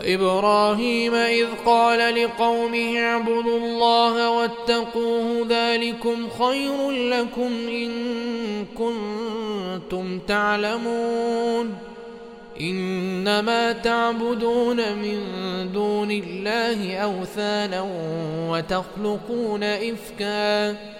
وإبراهيم إذ قال لقومه اعبدوا الله واتقوه ذلكم خير لكم إن كنتم تعلمون. إنما تعبدون من دون الله أوثانا وتخلقون إفكاً.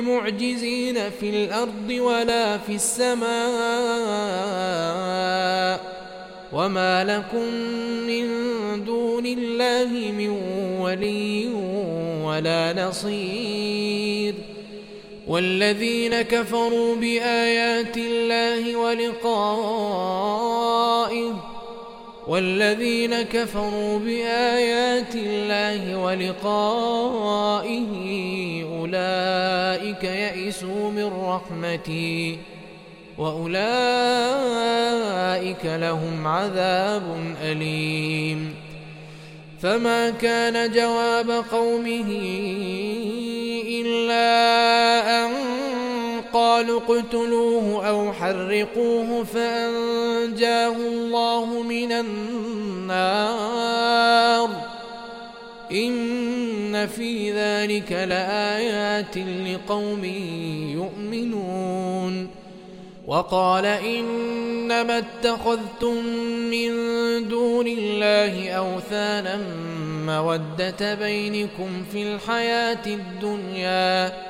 بمعجزين في الأرض ولا في السماء وما لكم من دون الله من ولي ولا نصير والذين كفروا بآيات الله ولقائه والذين كفروا بآيات الله ولقائه أولئك يئسوا من رحمتي وأولئك لهم عذاب أليم. فما كان جواب قومه إلا أن قالوا اقتلوه أو حرقوه فأنجاه الله من النار. إن في ذلك لآيات لقوم يؤمنون. وقال إنما اتخذتم من دون الله أوثانا مودة بينكم في الحياة الدنيا.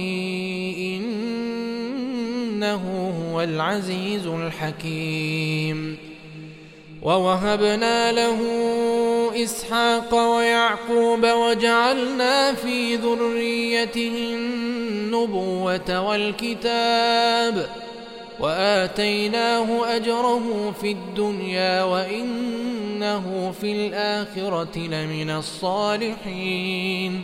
إنه هو العزيز الحكيم. ووهبنا له إسحاق ويعقوب وجعلنا في ذريته النبوة والكتاب. وآتيناه أجره في الدنيا وإنه في الآخرة لمن الصالحين.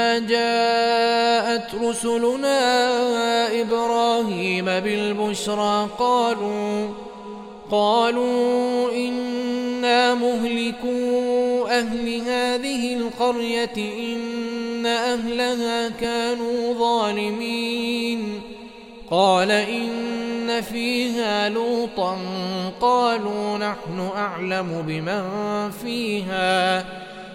جاءت رسلنا إبراهيم بالبشرى قالوا قالوا إنا مهلكوا أهل هذه القرية إن أهلها كانوا ظالمين. قال إن فيها لوطا قالوا نحن أعلم بمن فيها.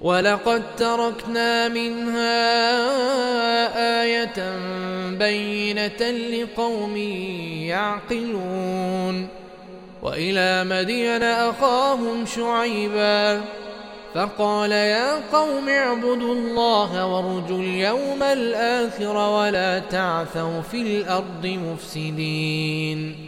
ولقد تركنا منها آية بينة لقوم يعقلون وإلى مدين أخاهم شعيباً فقال يا قوم اعبدوا الله وارجوا اليوم الآخر ولا تعثوا في الأرض مفسدين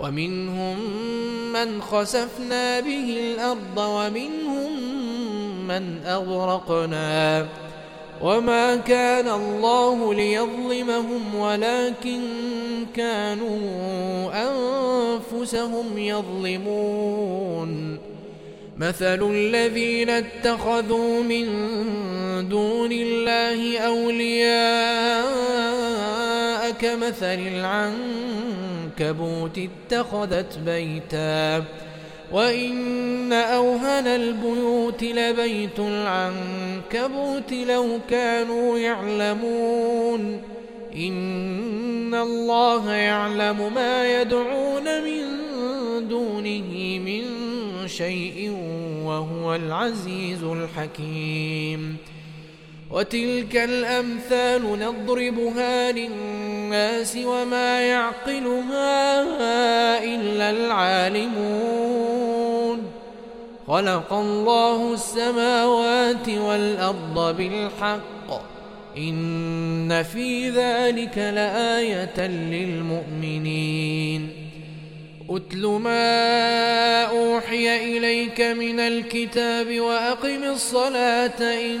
ومنهم من خسفنا به الأرض ومنهم من أغرقنا. وما كان الله ليظلمهم ولكن كانوا أنفسهم يظلمون. مثل الذين اتخذوا من دون الله أولياء كمثل العنكبوت اتخذت بيتا وإن أوهن البيوت لبيت العنكبوت لو كانوا يعلمون إن الله يعلم ما يدعون من دونه من شيء وهو العزيز الحكيم وتلك الأمثال نضربها للناس وما يعقلها إلا العالمون. خلق الله السماوات والأرض بالحق. إن في ذلك لآية للمؤمنين. أتل ما أوحي إليك من الكتاب وأقم الصلاة إن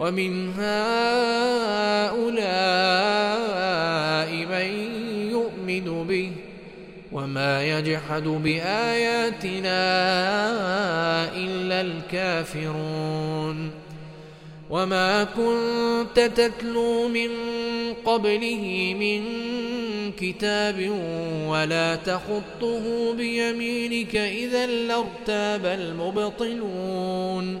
ومن هؤلاء من يؤمن به وما يجحد بآياتنا إلا الكافرون. وما كنت تتلو من قبله من كتاب ولا تخطه بيمينك إذا لارتاب المبطلون.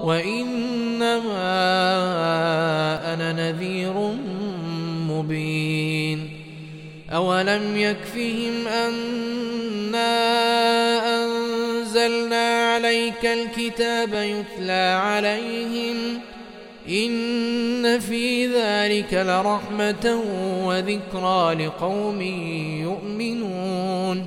وإنما أنا نذير مبين. أولم يكفهم أنا أن أنزلنا عليك الكتاب يتلى عليهم إن في ذلك لرحمة وذكرى لقوم يؤمنون.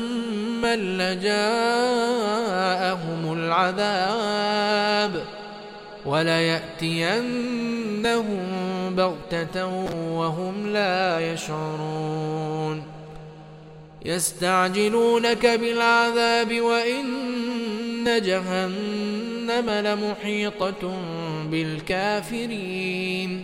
لجاءهم العذاب وليأتينهم بغتة وهم لا يشعرون يستعجلونك بالعذاب وإن جهنم لمحيطة بالكافرين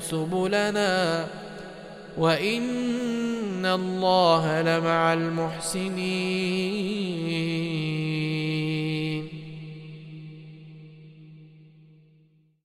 سبلنا وإن الله لمع المحسنين.